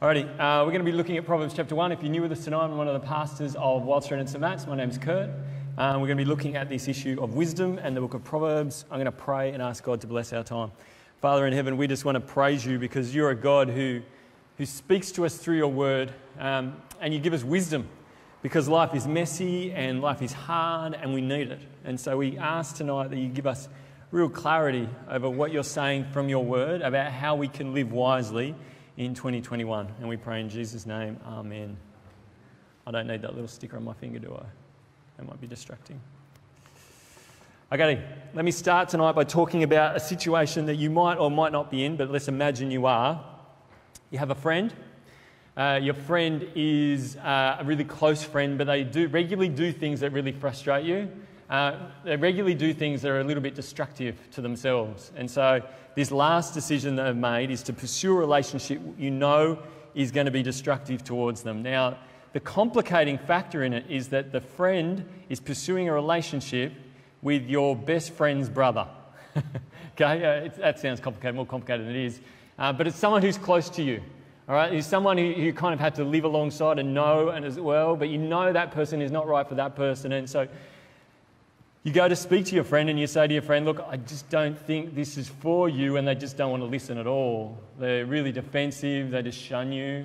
Alrighty, uh, we're going to be looking at Proverbs chapter 1. If you're new with us tonight, I'm one of the pastors of Wild Street and St. Matt's. My name's Kurt. Um, we're going to be looking at this issue of wisdom and the book of Proverbs. I'm going to pray and ask God to bless our time. Father in heaven, we just want to praise you because you're a God who, who speaks to us through your word um, and you give us wisdom because life is messy and life is hard and we need it. And so we ask tonight that you give us real clarity over what you're saying from your word about how we can live wisely in 2021. And we pray in Jesus' name, Amen. I don't need that little sticker on my finger, do I? That might be distracting. Okay, let me start tonight by talking about a situation that you might or might not be in, but let's imagine you are. You have a friend. Uh, your friend is uh, a really close friend, but they do regularly do things that really frustrate you. Uh, they regularly do things that are a little bit destructive to themselves. And so this last decision that they've made is to pursue a relationship you know is going to be destructive towards them. Now, the complicating factor in it is that the friend is pursuing a relationship with your best friend's brother. okay, uh, that sounds complicated, more complicated than it is. Uh, but it's someone who's close to you. All right, he's someone who you kind of had to live alongside and know and as well, but you know that person is not right for that person. And so you go to speak to your friend and you say to your friend, Look, I just don't think this is for you, and they just don't want to listen at all. They're really defensive, they just shun you.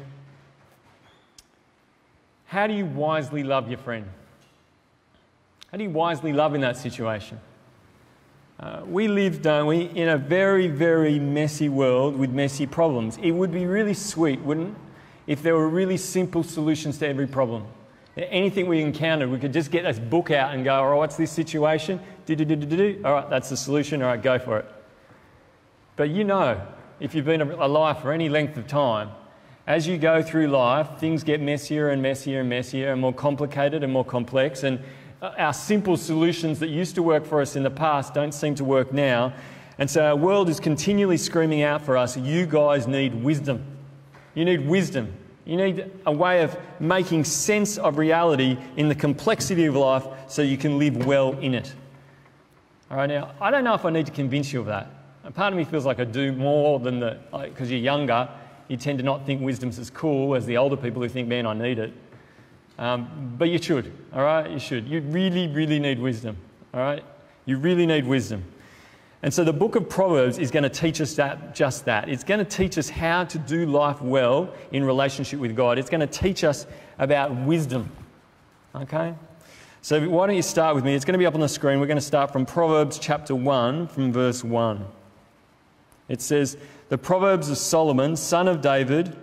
How do you wisely love your friend? How do you wisely love in that situation? Uh, we live, don't we, in a very, very messy world with messy problems. It would be really sweet, wouldn't it, if there were really simple solutions to every problem. Anything we encountered, we could just get this book out and go, all right, what's this situation? All right, that's the solution. All right, go for it. But you know, if you've been alive for any length of time, as you go through life, things get messier and messier and messier and more complicated and more complex. And uh, our simple solutions that used to work for us in the past don't seem to work now. And so our world is continually screaming out for us you guys need wisdom. You need wisdom. You need a way of making sense of reality in the complexity of life so you can live well in it. All right, now, I don't know if I need to convince you of that. A part of me feels like I do more than the, because you're younger, you tend to not think wisdom's as cool as the older people who think, man, I need it. Um, but you should, all right? You should. You really, really need wisdom, all right? You really need wisdom. And so the book of Proverbs is going to teach us that, just that. It's going to teach us how to do life well in relationship with God. It's going to teach us about wisdom. Okay? So why don't you start with me? It's going to be up on the screen. We're going to start from Proverbs chapter 1, from verse 1. It says, The Proverbs of Solomon, son of David,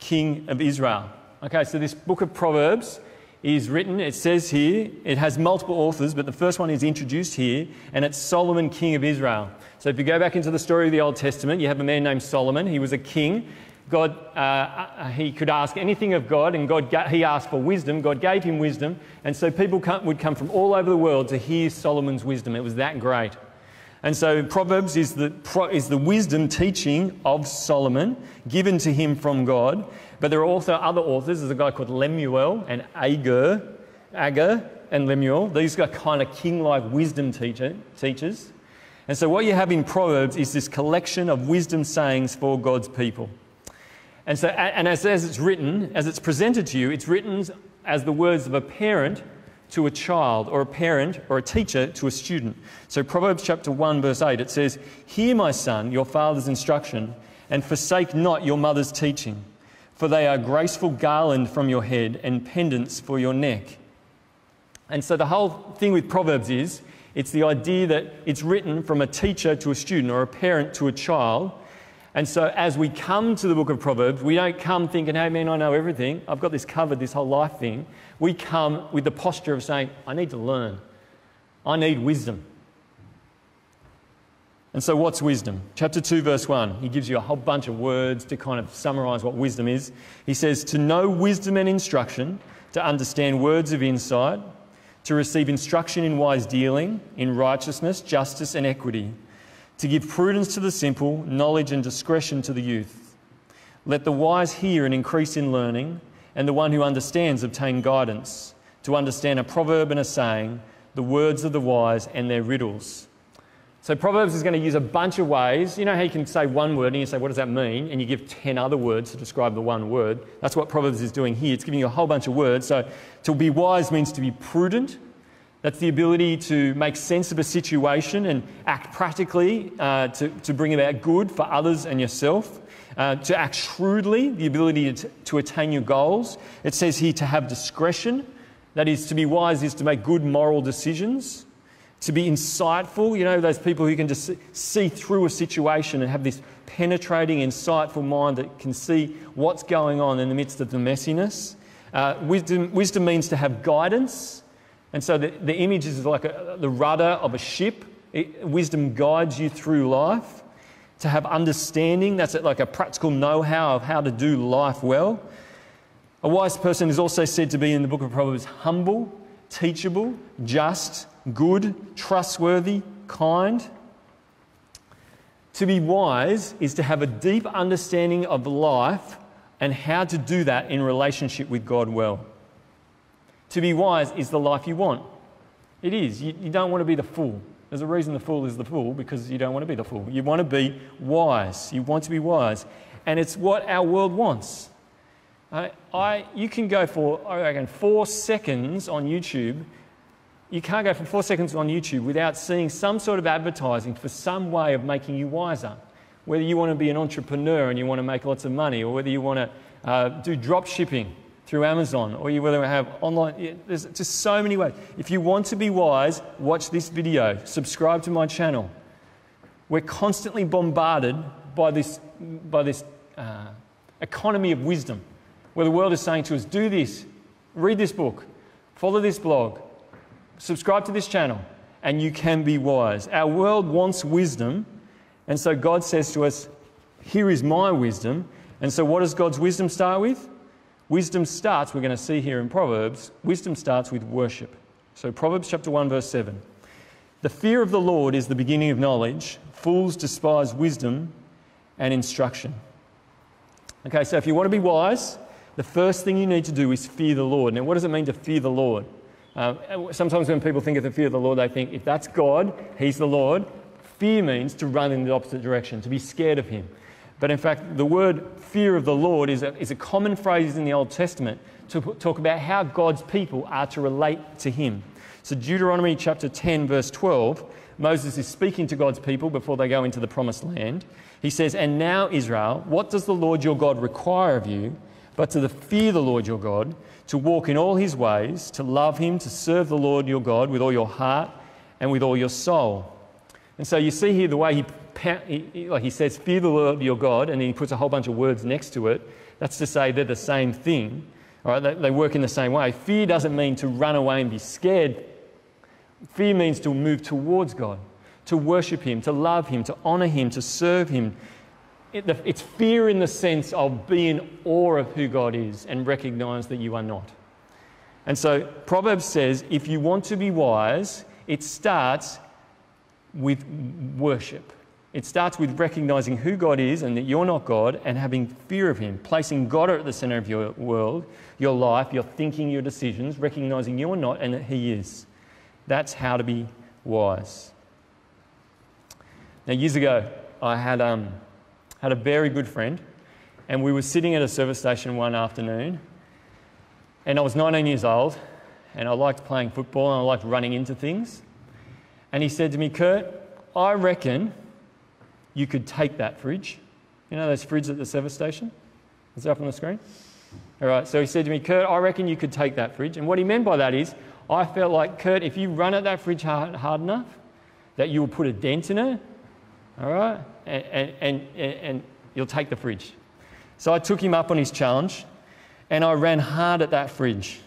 king of Israel. Okay, so this book of Proverbs is written, it says here, it has multiple authors, but the first one is introduced here, and it's Solomon, king of Israel. So if you go back into the story of the Old Testament, you have a man named Solomon. He was a king. God, uh, he could ask anything of God, and God, he asked for wisdom. God gave him wisdom, and so people come, would come from all over the world to hear Solomon's wisdom. It was that great. And so Proverbs is the, is the wisdom teaching of Solomon given to him from God. But there are also other authors. There's a guy called Lemuel and Agur, Agur and Lemuel. These are kind of king-like wisdom teacher, teachers. And so what you have in Proverbs is this collection of wisdom sayings for God's people. And so, and as, as it's written, as it's presented to you, it's written as the words of a parent to a child, or a parent or a teacher to a student. So, Proverbs chapter 1, verse 8, it says, Hear, my son, your father's instruction, and forsake not your mother's teaching for they are graceful garland from your head and pendants for your neck. And so the whole thing with Proverbs is it's the idea that it's written from a teacher to a student or a parent to a child. And so as we come to the book of Proverbs, we don't come thinking, hey man, I know everything. I've got this covered, this whole life thing. We come with the posture of saying, I need to learn. I need wisdom. And so, what's wisdom? Chapter 2, verse 1, he gives you a whole bunch of words to kind of summarize what wisdom is. He says, To know wisdom and instruction, to understand words of insight, to receive instruction in wise dealing, in righteousness, justice, and equity, to give prudence to the simple, knowledge and discretion to the youth. Let the wise hear and increase in learning, and the one who understands obtain guidance, to understand a proverb and a saying, the words of the wise and their riddles So Proverbs is going to use a bunch of ways. You know how you can say one word and you say, what does that mean? And you give 10 other words to describe the one word. That's what Proverbs is doing here. It's giving you a whole bunch of words. So to be wise means to be prudent. That's the ability to make sense of a situation and act practically uh, to, to bring about good for others and yourself. Uh, to act shrewdly, the ability to, to attain your goals. It says here to have discretion. That is, to be wise is to make good moral decisions to be insightful. You know, those people who can just see through a situation and have this penetrating, insightful mind that can see what's going on in the midst of the messiness. Uh, wisdom, wisdom means to have guidance. And so the, the image is like a, the rudder of a ship. It, wisdom guides you through life. To have understanding, that's like a practical know how of how to do life well. A wise person is also said to be in the book of Proverbs humble, teachable, just, good, trustworthy, kind. To be wise is to have a deep understanding of life and how to do that in relationship with God well. To be wise is the life you want. It is. You, you, don't want to be the fool. There's a reason the fool is the fool because you don't want to be the fool. You want to be wise. You want to be wise. And it's what our world wants. I, I, you can go for, I reckon, four seconds on YouTube you can't go for four seconds on YouTube without seeing some sort of advertising for some way of making you wiser. Whether you want to be an entrepreneur and you want to make lots of money, or whether you want to uh, do drop shipping through Amazon, or you want to have online. There's just so many ways. If you want to be wise, watch this video, subscribe to my channel. We're constantly bombarded by this, by this uh, economy of wisdom, where the world is saying to us, do this, read this book, follow this blog, subscribe to this channel and you can be wise. Our world wants wisdom, and so God says to us, Here is my wisdom. And so, what does God's wisdom start with? Wisdom starts, we're going to see here in Proverbs, wisdom starts with worship. So, Proverbs chapter 1, verse 7. The fear of the Lord is the beginning of knowledge. Fools despise wisdom and instruction. Okay, so if you want to be wise, the first thing you need to do is fear the Lord. Now, what does it mean to fear the Lord? Um, sometimes when people think of the fear of the Lord, they think if that's God, He's the Lord. Fear means to run in the opposite direction, to be scared of Him. But in fact, the word fear of the Lord is a, is a common phrase in the Old Testament to talk about how God's people are to relate to Him. So, Deuteronomy chapter 10, verse 12, Moses is speaking to God's people before they go into the promised land. He says, And now, Israel, what does the Lord your God require of you but to the fear the Lord your God? to walk in all his ways, to love him, to serve the Lord your God with all your heart and with all your soul. And so you see here the way he, like he says, fear the Lord your God, and he puts a whole bunch of words next to it. That's to say they're the same thing. All right, they, they work in the same way. Fear doesn't mean to run away and be scared. Fear means to move towards God, to worship Him, to love Him, to honor Him, to serve Him, it's fear in the sense of being in awe of who God is and recognize that you are not. And so Proverbs says if you want to be wise, it starts with worship. It starts with recognizing who God is and that you're not God and having fear of Him, placing God at the center of your world, your life, your thinking, your decisions, recognizing you're not and that He is. That's how to be wise. Now, years ago, I had um, had a very good friend, and we were sitting at a service station one afternoon, and I was 19 years old, and I liked playing football and I liked running into things. And he said to me, Kurt, I reckon you could take that fridge. You know those fridges at the service station? Is it up on the screen? All right, so he said to me, Kurt, I reckon you could take that fridge. And what he meant by that is, I felt like, Kurt, if you run at that fridge hard, hard enough, that you will put a dent in it, all right? And, and, and, and you'll take the fridge. So I took him up on his challenge and I ran hard at that fridge.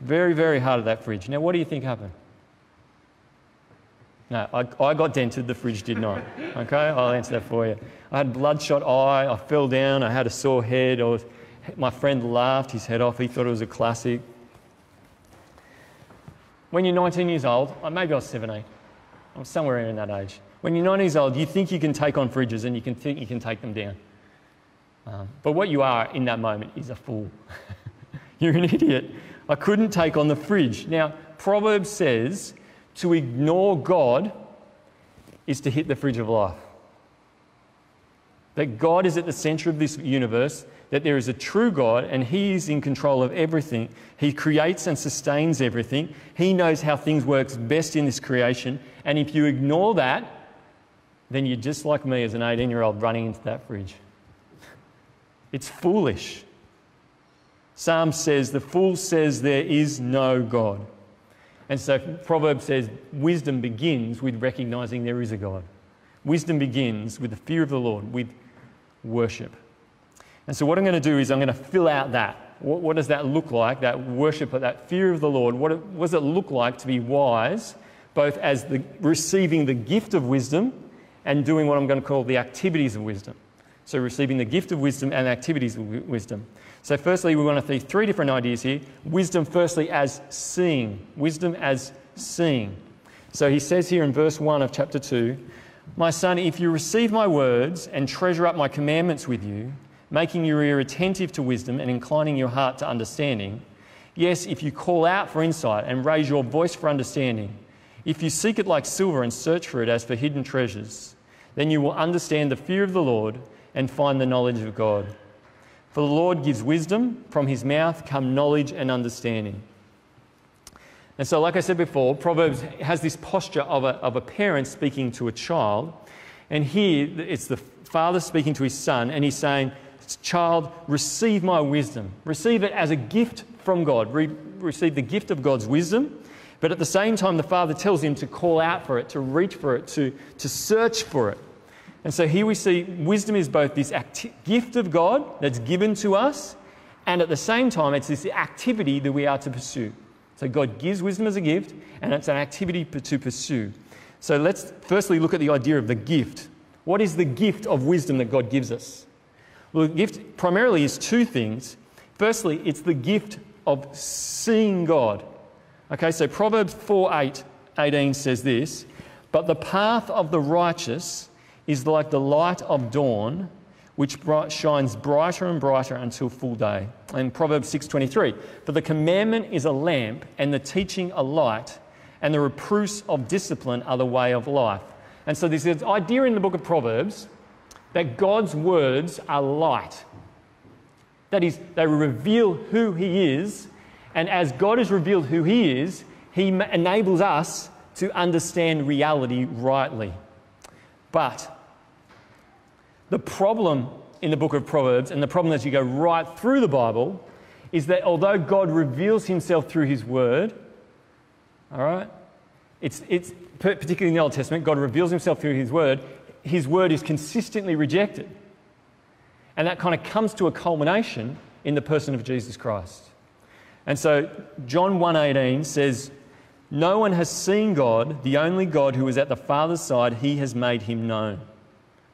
Very, very hard at that fridge. Now, what do you think happened? No, I, I got dented, the fridge did not. Okay, I'll answer that for you. I had bloodshot eye, I fell down, I had a sore head. Was, my friend laughed his head off, he thought it was a classic. When you're 19 years old, uh, maybe I was 17, I'm somewhere in that age. When you're nine years old, you think you can take on fridges and you can think you can take them down. Um, but what you are in that moment is a fool. you're an idiot. I couldn't take on the fridge. Now, Proverbs says to ignore God is to hit the fridge of life. That God is at the center of this universe, that there is a true God and He is in control of everything. He creates and sustains everything. He knows how things work best in this creation. And if you ignore that, then you're just like me as an 18 year old running into that fridge. It's foolish. Psalm says, The fool says there is no God. And so Proverbs says, wisdom begins with recognizing there is a God. Wisdom begins with the fear of the Lord, with worship. And so, what I'm going to do is, I'm going to fill out that. What, what does that look like? That worship, that fear of the Lord. What, what does it look like to be wise, both as the, receiving the gift of wisdom and doing what I'm going to call the activities of wisdom? So, receiving the gift of wisdom and activities of wisdom. So, firstly, we want to see three different ideas here. Wisdom, firstly, as seeing. Wisdom as seeing. So, he says here in verse 1 of chapter 2 My son, if you receive my words and treasure up my commandments with you, making your ear attentive to wisdom and inclining your heart to understanding, yes, if you call out for insight and raise your voice for understanding, if you seek it like silver and search for it as for hidden treasures, then you will understand the fear of the Lord and find the knowledge of God. For the Lord gives wisdom, from his mouth come knowledge and understanding. And so, like I said before, Proverbs has this posture of a, of a parent speaking to a child. And here it's the father speaking to his son, and he's saying, Child, receive my wisdom. Receive it as a gift from God. Re- receive the gift of God's wisdom. But at the same time, the father tells him to call out for it, to reach for it, to, to search for it. And so here we see wisdom is both this acti- gift of God that's given to us, and at the same time, it's this activity that we are to pursue. So God gives wisdom as a gift, and it's an activity to pursue. So let's firstly look at the idea of the gift. What is the gift of wisdom that God gives us? Well, the gift primarily is two things. Firstly, it's the gift of seeing God. Okay, so Proverbs 4 8, 18 says this But the path of the righteous is like the light of dawn, which shines brighter and brighter until full day. And Proverbs 6:23, for the commandment is a lamp and the teaching a light, and the reproofs of discipline are the way of life. And so there's this idea in the book of Proverbs that God's words are light. That is, they reveal who He is, and as God has revealed who He is, He enables us to understand reality rightly. But the problem in the book of Proverbs, and the problem as you go right through the Bible, is that although God reveals himself through his word, all right, it's, it's particularly in the Old Testament, God reveals himself through his word, his word is consistently rejected. And that kind of comes to a culmination in the person of Jesus Christ. And so John 1:18 says, "No one has seen God, the only God who is at the Father's side, he has made him known."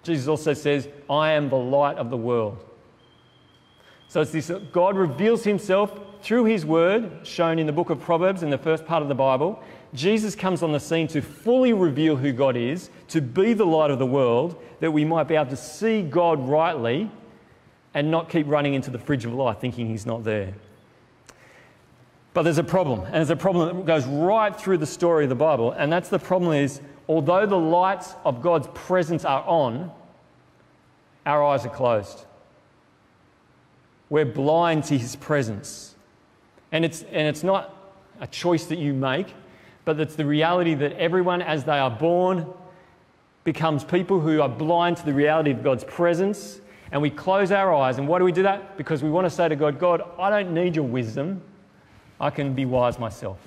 Jesus also says, I am the light of the world. So it's this uh, God reveals himself through his word, shown in the book of Proverbs in the first part of the Bible. Jesus comes on the scene to fully reveal who God is, to be the light of the world, that we might be able to see God rightly and not keep running into the fridge of life thinking he's not there. But there's a problem, and there's a problem that goes right through the story of the Bible, and that's the problem is although the lights of God's presence are on, our eyes are closed. We're blind to His presence. And it's, and it's not a choice that you make, but it's the reality that everyone, as they are born, becomes people who are blind to the reality of God's presence. And we close our eyes. And why do we do that? Because we want to say to God, God, I don't need your wisdom. I can be wise myself.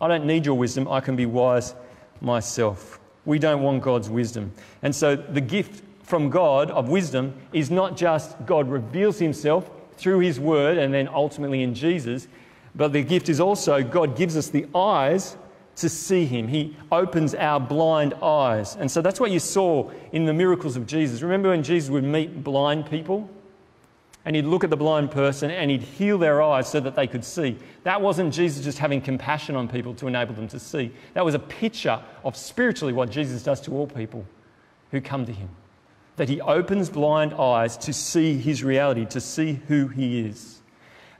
I don't need your wisdom. I can be wise myself. We don't want God's wisdom. And so the gift from God of wisdom is not just God reveals himself through his word and then ultimately in Jesus, but the gift is also God gives us the eyes to see him. He opens our blind eyes. And so that's what you saw in the miracles of Jesus. Remember when Jesus would meet blind people? And he'd look at the blind person and he'd heal their eyes so that they could see. That wasn't Jesus just having compassion on people to enable them to see. That was a picture of spiritually what Jesus does to all people who come to him. That he opens blind eyes to see his reality, to see who he is.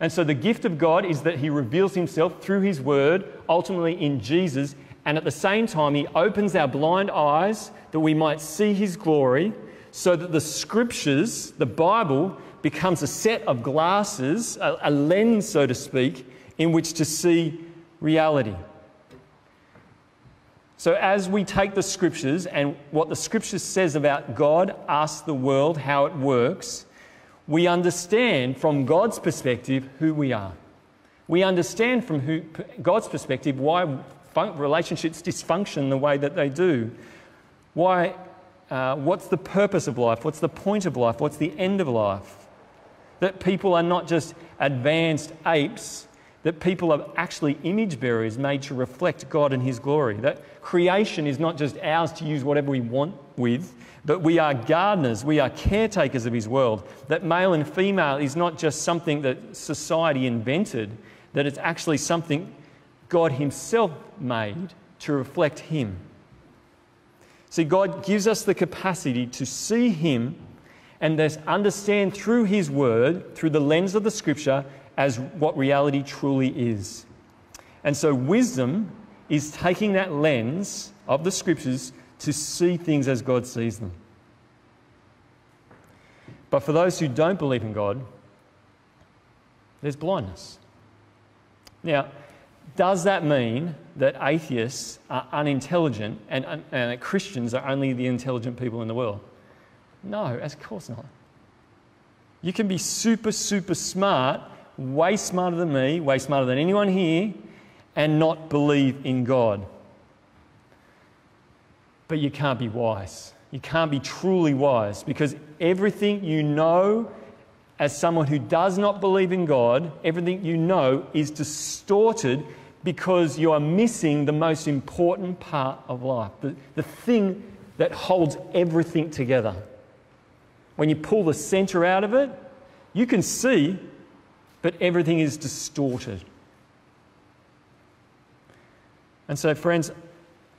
And so the gift of God is that he reveals himself through his word, ultimately in Jesus, And at the same time, He opens our blind eyes that we might see His glory, so that the scriptures, the Bible, becomes a set of glasses, a, a lens, so to speak, in which to see reality. So, as we take the scriptures and what the scriptures says about God, us, the world, how it works, we understand from God's perspective who we are. We understand from who, God's perspective why relationships dysfunction the way that they do. Why, uh, what's the purpose of life? What's the point of life? What's the end of life? That people are not just advanced apes that people are actually image bearers made to reflect God and His glory. That creation is not just ours to use whatever we want with, but we are gardeners, we are caretakers of His world. That male and female is not just something that society invented, that it's actually something God Himself made to reflect Him. See, God gives us the capacity to see Him and thus understand through His Word, through the lens of the Scripture, as what reality truly is. And so, wisdom is taking that lens of the scriptures to see things as God sees them. But for those who don't believe in God, there's blindness. Now, does that mean that atheists are unintelligent and, and that Christians are only the intelligent people in the world? No, of course not. You can be super, super smart way smarter than me, way smarter than anyone here, and not believe in God. But you can't be wise. You can't be truly wise because everything you know as someone who does not believe in God, everything you know is distorted because you are missing the most important part of life, the, the thing that holds everything together. When you pull the center out of it, you can see but everything is distorted. And so, friends,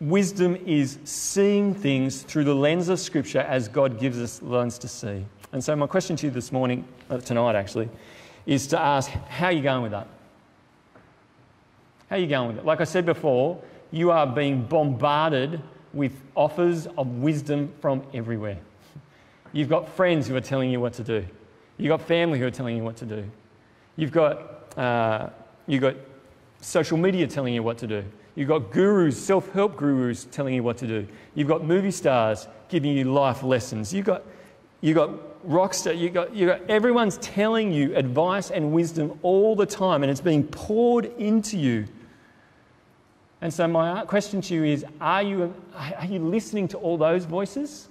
wisdom is seeing things through the lens of Scripture as God gives us lens to see. And so, my question to you this morning, uh, tonight actually, is to ask, how are you going with that? How are you going with it? Like I said before, you are being bombarded with offers of wisdom from everywhere. You've got friends who are telling you what to do. You've got family who are telling you what to do. You've got, uh, you've got social media telling you what to do. You've got gurus, self help gurus telling you what to do. You've got movie stars giving you life lessons. You've got, you've got rock you've got, you've got everyone's telling you advice and wisdom all the time, and it's being poured into you. And so, my question to you is are you, are you listening to all those voices?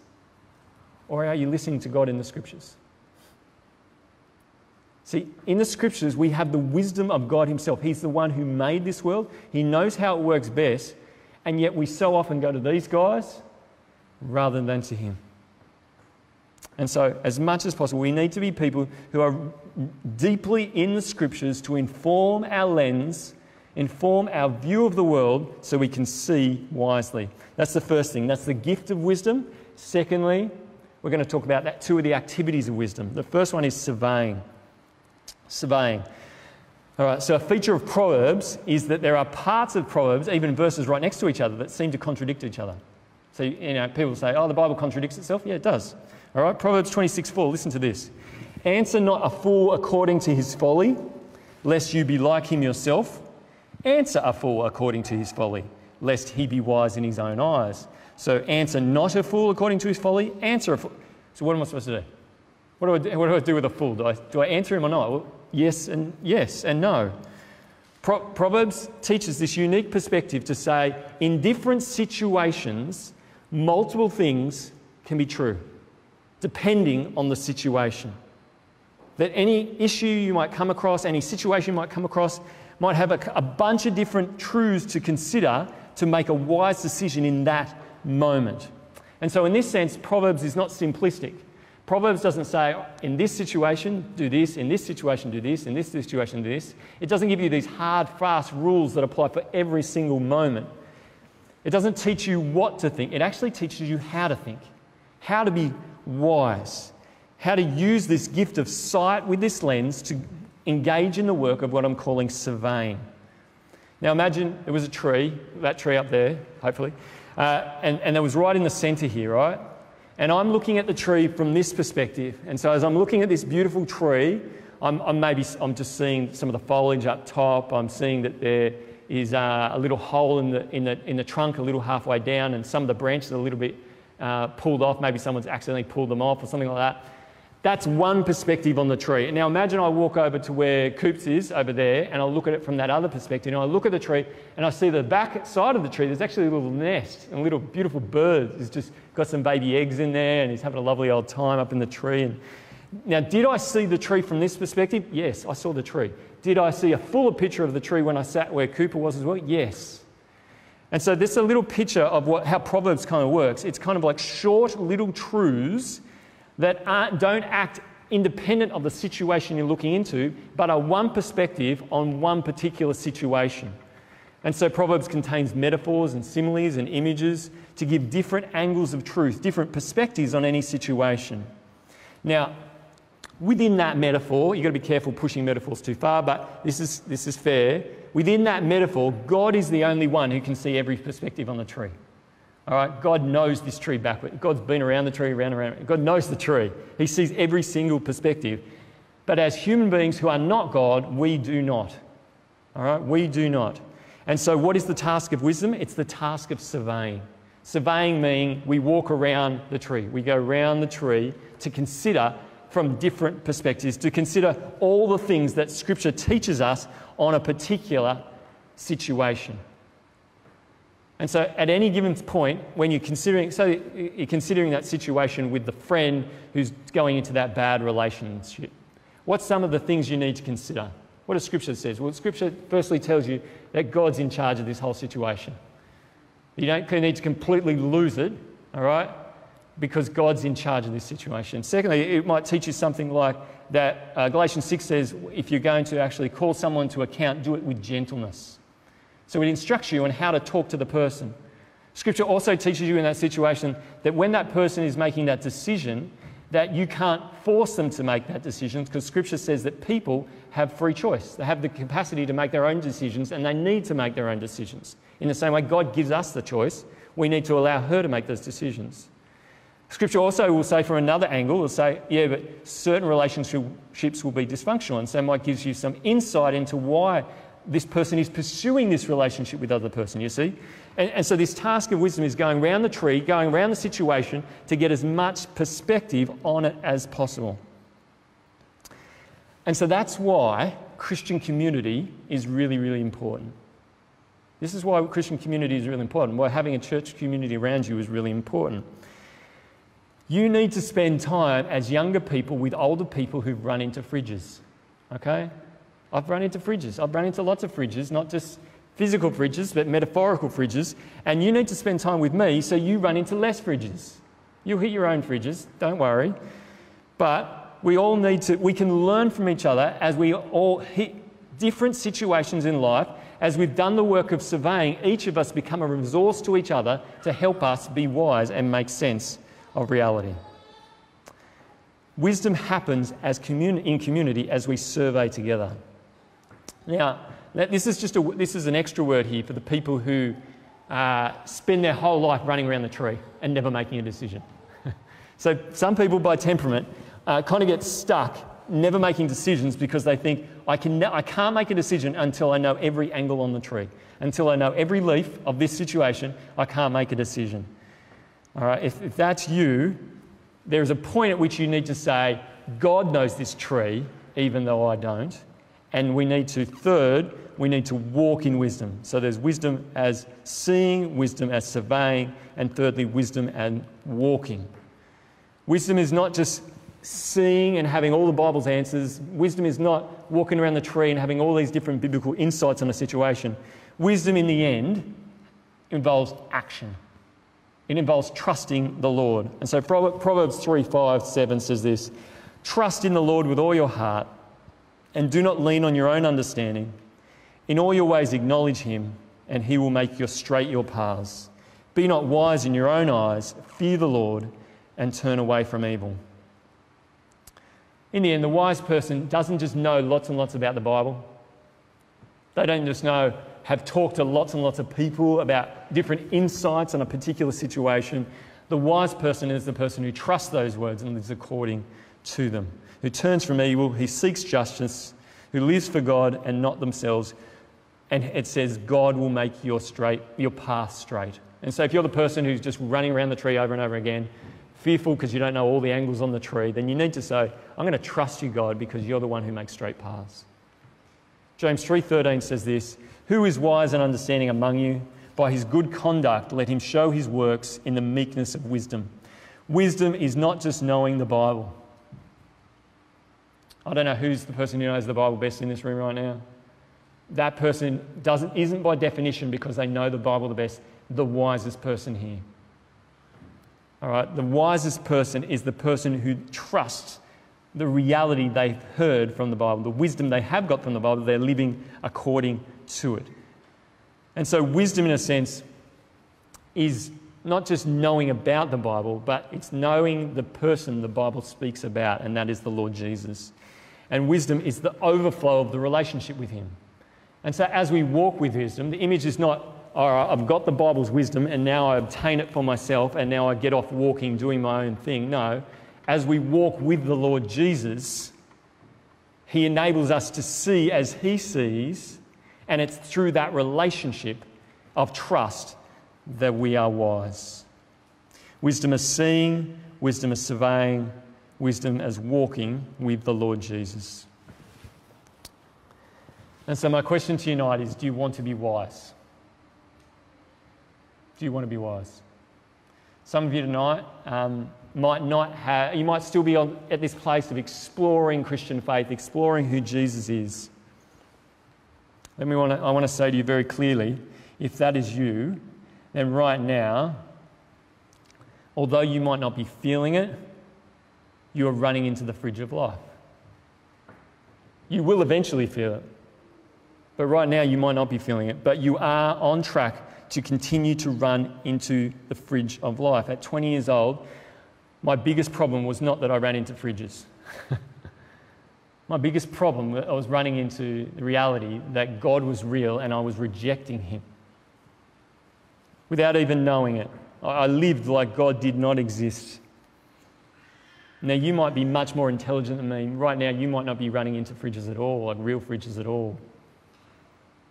Or are you listening to God in the scriptures? See, in the scriptures, we have the wisdom of God Himself. He's the one who made this world, He knows how it works best, and yet we so often go to these guys rather than to Him. And so, as much as possible, we need to be people who are deeply in the scriptures to inform our lens, inform our view of the world so we can see wisely. That's the first thing. That's the gift of wisdom. Secondly, we're going to talk about that two of the activities of wisdom. The first one is surveying surveying. All right, so a feature of Proverbs is that there are parts of Proverbs, even verses right next to each other, that seem to contradict each other. So, you know, people say, oh, the Bible contradicts itself. Yeah, it does. All right, Proverbs 26 4, listen to this. Answer not a fool according to his folly, lest you be like him yourself. Answer a fool according to his folly, lest he be wise in his own eyes. So, answer not a fool according to his folly, answer a fool. So, what am I supposed to do? What do I do, what do, I do with a fool? Do I, do I answer him or not? Well, yes and yes and no. Pro- Proverbs teaches this unique perspective to say in different situations, multiple things can be true, depending on the situation. That any issue you might come across, any situation you might come across, might have a, a bunch of different truths to consider to make a wise decision in that moment. And so, in this sense, Proverbs is not simplistic. Proverbs doesn't say, in this situation, do this, in this situation, do this, in this situation, do this. It doesn't give you these hard, fast rules that apply for every single moment. It doesn't teach you what to think, it actually teaches you how to think, how to be wise, how to use this gift of sight with this lens to engage in the work of what I'm calling surveying. Now imagine it was a tree, that tree up there, hopefully, uh, and, and it was right in the centre here, right? And I'm looking at the tree from this perspective. And so as I'm looking at this beautiful tree, I'm, I'm maybe I'm just seeing some of the foliage up top. I'm seeing that there is uh, a little hole in the, in, the, in the trunk, a little halfway down, and some of the branches are a little bit uh, pulled off. Maybe someone's accidentally pulled them off or something like that. That's one perspective on the tree. Now imagine I walk over to where Coops is over there and I look at it from that other perspective. And I look at the tree and I see the back side of the tree, there's actually a little nest and a little beautiful bird. He's just got some baby eggs in there and he's having a lovely old time up in the tree. And now, did I see the tree from this perspective? Yes, I saw the tree. Did I see a fuller picture of the tree when I sat where Cooper was as well? Yes. And so this is a little picture of what, how Proverbs kind of works. It's kind of like short little truths that don't act independent of the situation you're looking into, but are one perspective on one particular situation. And so Proverbs contains metaphors and similes and images to give different angles of truth, different perspectives on any situation. Now, within that metaphor, you've got to be careful pushing metaphors too far, but this is, this is fair. Within that metaphor, God is the only one who can see every perspective on the tree. All right, God knows this tree backward. God's been around the tree, around, around. God knows the tree. He sees every single perspective. But as human beings who are not God, we do not. All right, we do not. And so, what is the task of wisdom? It's the task of surveying. Surveying meaning we walk around the tree. We go around the tree to consider from different perspectives, to consider all the things that Scripture teaches us on a particular situation. And so, at any given point, when you're considering, so you're considering that situation with the friend who's going into that bad relationship, what's some of the things you need to consider? What does Scripture says? Well, Scripture firstly tells you that God's in charge of this whole situation. You don't need to completely lose it, all right? Because God's in charge of this situation. Secondly, it might teach you something like that uh, Galatians 6 says if you're going to actually call someone to account, do it with gentleness. So it instructs you on how to talk to the person. Scripture also teaches you in that situation that when that person is making that decision, that you can't force them to make that decision because Scripture says that people have free choice. They have the capacity to make their own decisions and they need to make their own decisions. In the same way, God gives us the choice, we need to allow her to make those decisions. Scripture also will say, from another angle, will say, yeah, but certain relationships will be dysfunctional. And so might give you some insight into why this person is pursuing this relationship with other person, you see? And, and, so this task of wisdom is going around the tree, going around the situation to get as much perspective on it as possible. And so that's why Christian community is really, really important. This is why Christian community is really important, why having a church community around you is really important. You need to spend time as younger people with older people who've run into fridges, okay? I've run into fridges. I've run into lots of fridges, not just physical fridges, but metaphorical fridges. And you need to spend time with me so you run into less fridges. You'll hit your own fridges, don't worry. But we all need to, we can learn from each other as we all hit different situations in life. As we've done the work of surveying, each of us become a resource to each other to help us be wise and make sense of reality. Wisdom happens as communi- in community as we survey together. Now, this is just a, this is an extra word here for the people who uh, spend their whole life running around the tree and never making a decision. so some people by temperament uh, kind of get stuck never making decisions because they think I, can I can't make a decision until I know every angle on the tree. Until I know every leaf of this situation, I can't make a decision. All right, if, if that's you, there is a point at which you need to say, God knows this tree, even though I don't. And we need to, third, we need to walk in wisdom. So there's wisdom as seeing, wisdom as surveying, and thirdly, wisdom and walking. Wisdom is not just seeing and having all the Bible's answers. Wisdom is not walking around the tree and having all these different biblical insights on a situation. Wisdom, in the end, involves action. It involves trusting the Lord. And so Proverbs 3 5 7 says this Trust in the Lord with all your heart and do not lean on your own understanding. In all your ways, acknowledge him, and he will make your straight your paths. Be not wise in your own eyes, fear the Lord, and turn away from evil. In the end, the wise person doesn't just know lots and lots about the Bible. They don't just know have talked to lots and lots of people about different insights on a particular situation. The wise person is the person who trusts those words and lives according to them, who turns from evil, he seeks justice, who lives for God and not themselves. And it says, God will make your straight, your path straight. And so if you're the person who's just running around the tree over and over again, fearful because you don't know all the angles on the tree, then you need to say, I'm going to trust you, God, because you're the one who makes straight paths. James 3:13 says this, "Who is wise and understanding among you? By his good conduct let him show his works in the meekness of wisdom." Wisdom is not just knowing the Bible. I don't know who's the person who knows the Bible best in this room right now. That person doesn't, isn't by definition because they know the Bible the best, the wisest person here. All right, the wisest person is the person who trusts the reality they've heard from the Bible, the wisdom they have got from the Bible, they're living according to it. And so, wisdom, in a sense, is not just knowing about the Bible, but it's knowing the person the Bible speaks about, and that is the Lord Jesus. And wisdom is the overflow of the relationship with Him. And so, as we walk with wisdom, the image is not, all right, I've got the Bible's wisdom and now I obtain it for myself and now I get off walking, doing my own thing. No, as we walk with the Lord Jesus, He enables us to see as He sees, and it's through that relationship of trust that we are wise. Wisdom is seeing, wisdom is surveying, wisdom as walking with the Lord Jesus. And so, my question to you tonight is do you want to be wise? Do you want to be wise? Some of you tonight um, might not have, you might still be on, at this place of exploring Christian faith, exploring who Jesus is. Let me want to, I want to say to you very clearly if that is you, then right now, although you might not be feeling it, you are running into the fridge of life. You will eventually feel it. But right now, you might not be feeling it. But you are on track to continue to run into the fridge of life. At 20 years old, my biggest problem was not that I ran into fridges. my biggest problem, I was running into the reality that God was real and I was rejecting Him without even knowing it. I lived like God did not exist. Now, you might be much more intelligent than me. Right now, you might not be running into fridges at all, like real fridges at all.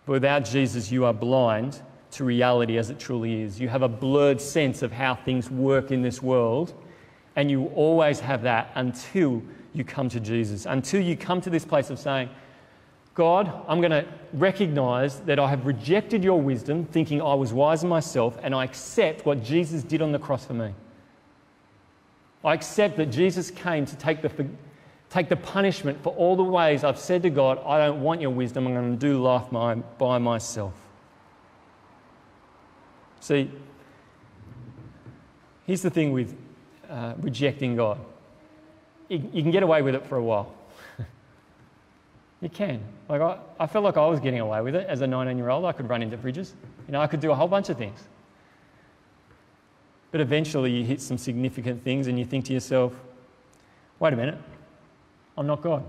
But without Jesus, you are blind to reality as it truly is. You have a blurred sense of how things work in this world, and you always have that until you come to Jesus, until you come to this place of saying, God, I'm going to recognize that I have rejected your wisdom, thinking I was wiser myself, and I accept what Jesus did on the cross for me. I accept that Jesus came to take the, take the punishment for all the ways I've said to God, I don't want your wisdom, I'm going to do life by, by myself. See, here's the thing with uh, rejecting God you, you, can get away with it for a while. you can. Like I, I felt like I was getting away with it as a 19 year old. I could run into fridges. You know, I could do a whole bunch of things. But eventually you hit some significant things and you think to yourself, wait a minute, I'm not God.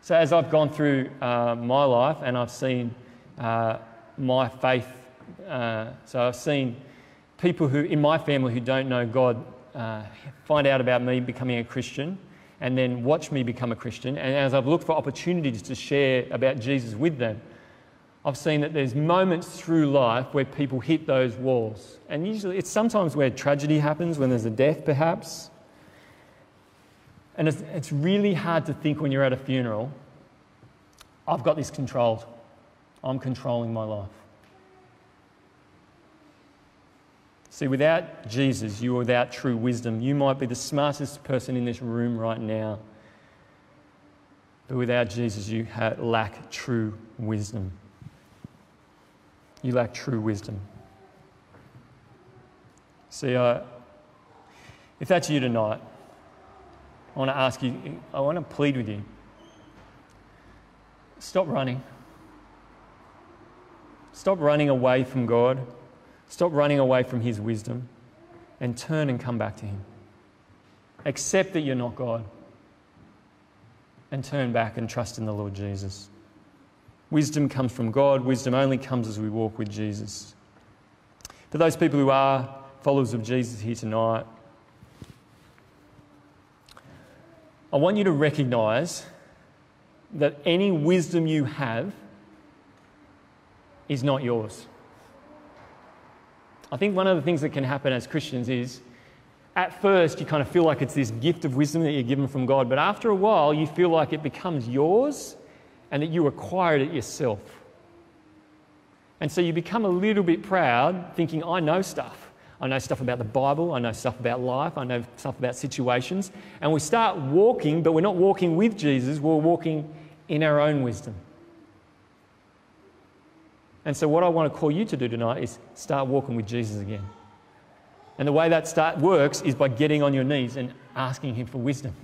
So as I've gone through uh, my life and I've seen uh, my faith, uh, so I've seen people who in my family who don't know God uh, find out about me becoming a Christian and then watch me become a Christian. And as I've looked for opportunities to share about Jesus with them, I've seen that there's moments through life where people hit those walls. And usually it's sometimes where tragedy happens, when there's a death perhaps. And it's, it's really hard to think when you're at a funeral, I've got this controlled. I'm controlling my life. See, without Jesus, you're without true wisdom. You might be the smartest person in this room right now, but without Jesus, you lack true wisdom you lack true wisdom. See, uh, if that's you tonight, I want to ask you, I want to plead with you. Stop running. Stop running away from God. Stop running away from His wisdom and turn and come back to Him. Accept that you're not God and turn back and trust in the Lord Jesus. Wisdom comes from God. Wisdom only comes as we walk with Jesus. For those people who are followers of Jesus here tonight, I want you to recognize that any wisdom you have is not yours. I think one of the things that can happen as Christians is at first you kind of feel like it's this gift of wisdom that you're given from God, but after a while you feel like it becomes yours and that you acquired it yourself. And so you become a little bit proud, thinking, I know stuff. I know stuff about the Bible, I know stuff about life, I know stuff about situations. And we start walking, but we're not walking with Jesus, we're walking in our own wisdom. And so, what I want to call you to do tonight is start walking with Jesus again. And the way that start works is by getting on your knees and asking Him for wisdom.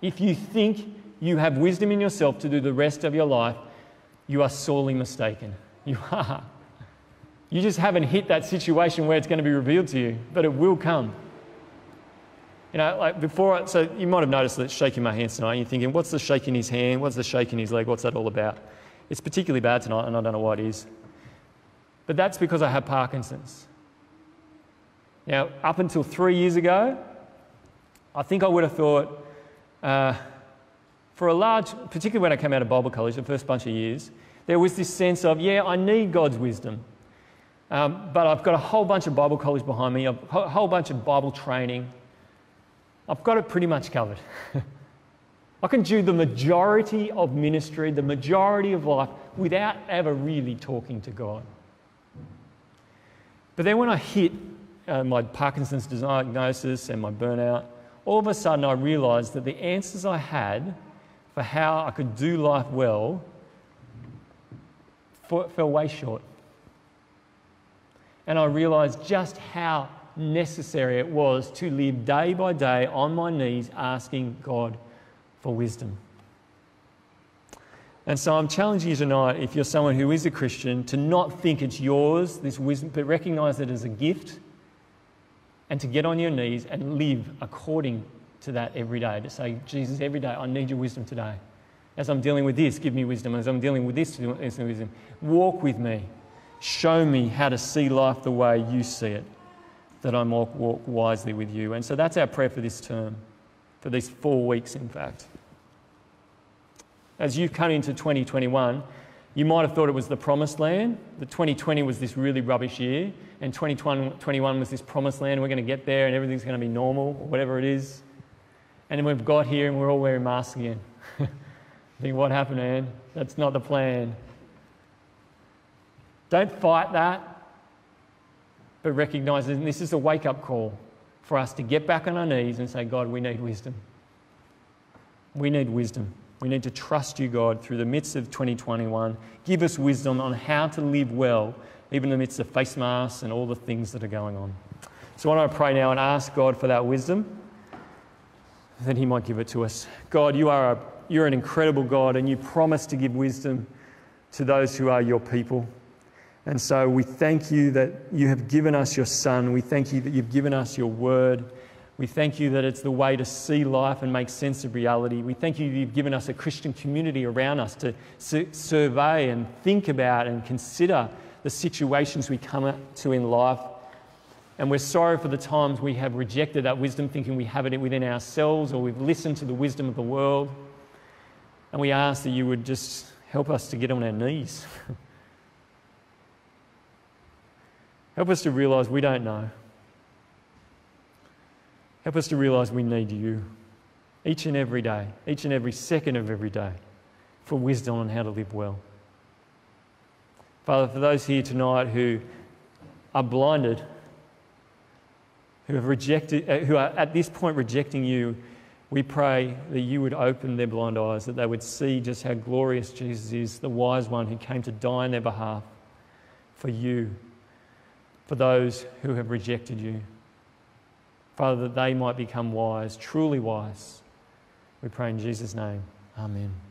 If you think you have wisdom in yourself to do the rest of your life, you are sorely mistaken. You are. You just haven't hit that situation where it's going to be revealed to you, but it will come. You know, like before, so you might have noticed that shaking my hands tonight. and You're thinking, what's the shaking his hand? What's the shaking his leg? What's that all about? It's particularly bad tonight, and I don't know why it is. But that's because I have Parkinson's. Now, up until three years ago, I think I would have thought, uh, for a large, particularly when I came out of Bible college, the first bunch of years, there was this sense of, yeah, I need God's wisdom. Um, but I've got a whole bunch of Bible college behind me, a whole bunch of Bible training. I've got it pretty much covered. I can do the majority of ministry, the majority of life, without ever really talking to God. But then when I hit uh, my Parkinson's diagnosis and my burnout, all of a sudden I realized that the answers I had for how I could do life well fell way short. And I realized just how necessary it was to live day by day on my knees asking God for wisdom. And so I'm challenging you tonight, if you're someone who is a Christian, to not think it's yours, this wisdom, but recognize it as a gift and to get on your knees and live according to that every day. To say, Jesus, every day, I need your wisdom today. As I'm dealing with this, give me wisdom. As I'm dealing with this, give me wisdom. Walk with me. Show me how to see life the way you see it, that I might walk wisely with you. And so that's our prayer for this term for these four weeks, in fact. As you've come into 2021, you might have thought it was the promised land. that 2020 was this really rubbish year, and 2021 was this promised land. We're going to get there and everything's going to be normal, or whatever it is. And then we've got here and we're all wearing masks again. I think, what happened, man? That's not the plan. Don't fight that, but recognize that this is a wake up call for us to get back on our knees and say, God, we need wisdom. We need wisdom. We need to trust you, God, through the midst of 2021. Give us wisdom on how to live well, even in the face masks and all the things that are going on. So I want to pray now and ask God for that wisdom, that He might give it to us. God, you are a, you're an incredible God, and you promise to give wisdom to those who are your people. And so we thank you that you have given us your Son. We thank you that you've given us your word. We thank you that it's the way to see life and make sense of reality. We thank you that you've given us a Christian community around us to survey and think about and consider the situations we come to in life. And we're sorry for the times we have rejected that wisdom, thinking we have it within ourselves or we've listened to the wisdom of the world. And we ask that you would just help us to get on our knees. Help us to realize we don't know. Help us to realize we need you each and every day, each and every second of every day, for wisdom on how to live well. Father, for those here tonight who are blinded, who have rejected, uh, who are at this point rejecting you, we pray that you would open their blind eyes, that they would see just how glorious Jesus is, the wise one who came to die on their behalf for you for those who have rejected you. Father, that they might become wise, truly wise. We pray in Jesus' name. Amen.